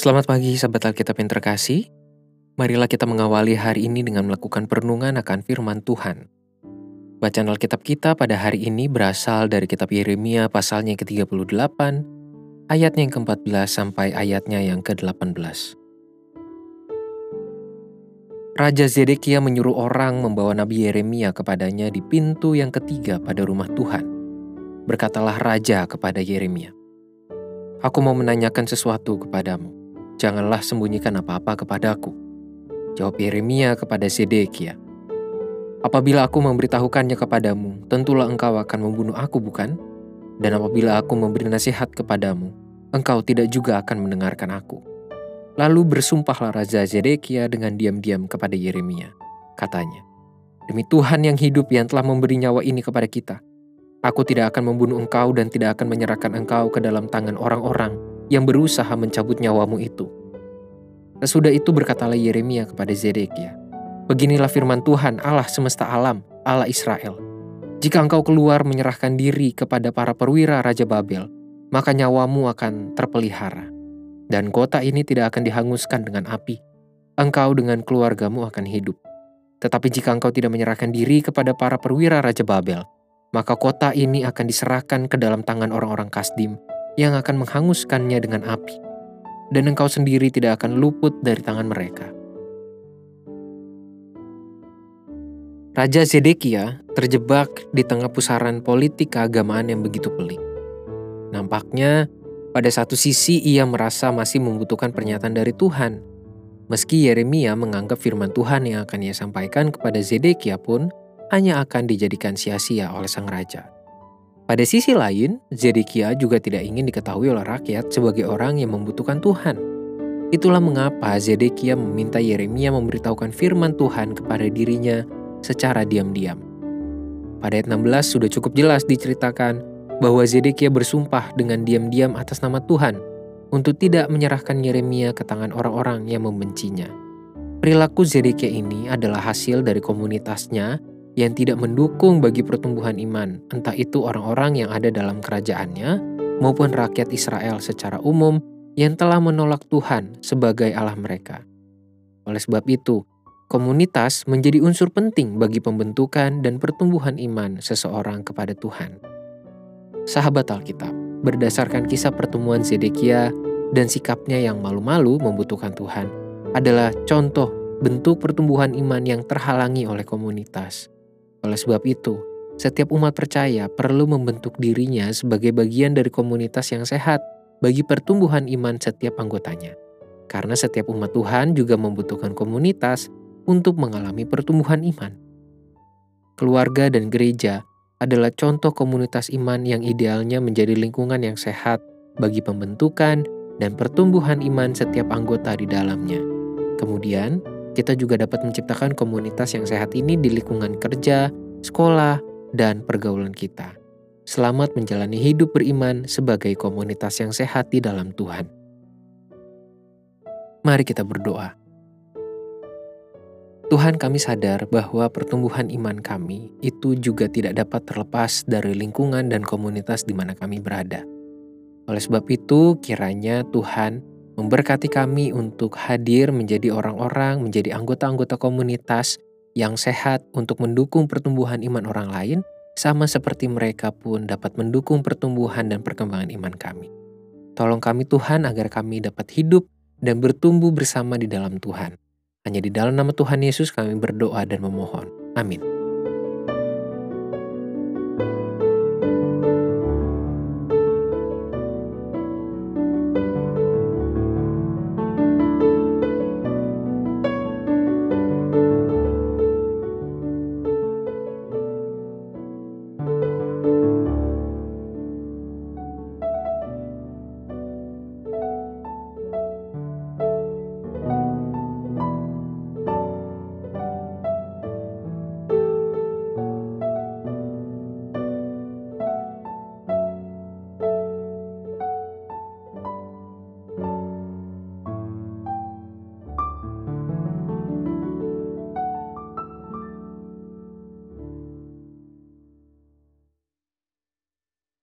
Selamat pagi sahabat Alkitab yang terkasih. Marilah kita mengawali hari ini dengan melakukan perenungan akan firman Tuhan. Bacaan Alkitab kita pada hari ini berasal dari kitab Yeremia pasalnya yang ke-38, ayatnya yang ke-14 sampai ayatnya yang ke-18. Raja Zedekia menyuruh orang membawa Nabi Yeremia kepadanya di pintu yang ketiga pada rumah Tuhan. Berkatalah Raja kepada Yeremia, Aku mau menanyakan sesuatu kepadamu. Janganlah sembunyikan apa-apa kepadaku. Jawab Yeremia kepada Zedekia. Apabila aku memberitahukannya kepadamu, tentulah engkau akan membunuh aku bukan? Dan apabila aku memberi nasihat kepadamu, engkau tidak juga akan mendengarkan aku. Lalu bersumpahlah Raja Zedekia dengan diam-diam kepada Yeremia. Katanya, Demi Tuhan yang hidup yang telah memberi nyawa ini kepada kita, Aku tidak akan membunuh engkau dan tidak akan menyerahkan engkau ke dalam tangan orang-orang yang berusaha mencabut nyawamu itu. Sesudah itu berkatalah Yeremia kepada Zedekia, Beginilah firman Tuhan Allah semesta alam, Allah Israel. Jika engkau keluar menyerahkan diri kepada para perwira Raja Babel, maka nyawamu akan terpelihara. Dan kota ini tidak akan dihanguskan dengan api. Engkau dengan keluargamu akan hidup. Tetapi jika engkau tidak menyerahkan diri kepada para perwira Raja Babel, maka kota ini akan diserahkan ke dalam tangan orang-orang Kasdim yang akan menghanguskannya dengan api, dan engkau sendiri tidak akan luput dari tangan mereka. Raja Zedekia terjebak di tengah pusaran politik keagamaan yang begitu pelik. Nampaknya, pada satu sisi ia merasa masih membutuhkan pernyataan dari Tuhan. Meski Yeremia menganggap firman Tuhan yang akan ia sampaikan kepada Zedekia pun hanya akan dijadikan sia-sia oleh sang raja. Pada sisi lain, Zedekia juga tidak ingin diketahui oleh rakyat sebagai orang yang membutuhkan Tuhan. Itulah mengapa Zedekia meminta Yeremia memberitahukan firman Tuhan kepada dirinya secara diam-diam. Pada ayat 16 sudah cukup jelas diceritakan bahwa Zedekia bersumpah dengan diam-diam atas nama Tuhan untuk tidak menyerahkan Yeremia ke tangan orang-orang yang membencinya. Perilaku Zedekia ini adalah hasil dari komunitasnya yang tidak mendukung bagi pertumbuhan iman, entah itu orang-orang yang ada dalam kerajaannya maupun rakyat Israel secara umum yang telah menolak Tuhan sebagai Allah mereka. Oleh sebab itu, komunitas menjadi unsur penting bagi pembentukan dan pertumbuhan iman seseorang kepada Tuhan. Sahabat Alkitab, berdasarkan kisah pertemuan Zedekia dan sikapnya yang malu-malu membutuhkan Tuhan, adalah contoh bentuk pertumbuhan iman yang terhalangi oleh komunitas. Oleh sebab itu, setiap umat percaya perlu membentuk dirinya sebagai bagian dari komunitas yang sehat bagi pertumbuhan iman setiap anggotanya. Karena setiap umat Tuhan juga membutuhkan komunitas untuk mengalami pertumbuhan iman. Keluarga dan gereja adalah contoh komunitas iman yang idealnya menjadi lingkungan yang sehat bagi pembentukan dan pertumbuhan iman setiap anggota di dalamnya. Kemudian, kita juga dapat menciptakan komunitas yang sehat ini di lingkungan kerja, sekolah, dan pergaulan kita. Selamat menjalani hidup beriman sebagai komunitas yang sehat di dalam Tuhan. Mari kita berdoa. Tuhan kami sadar bahwa pertumbuhan iman kami itu juga tidak dapat terlepas dari lingkungan dan komunitas di mana kami berada. Oleh sebab itu, kiranya Tuhan memberkati kami untuk hadir menjadi orang-orang, menjadi anggota-anggota komunitas yang sehat untuk mendukung pertumbuhan iman orang lain, sama seperti mereka pun dapat mendukung pertumbuhan dan perkembangan iman kami. Tolong kami Tuhan agar kami dapat hidup dan bertumbuh bersama di dalam Tuhan. Hanya di dalam nama Tuhan Yesus kami berdoa dan memohon. Amin.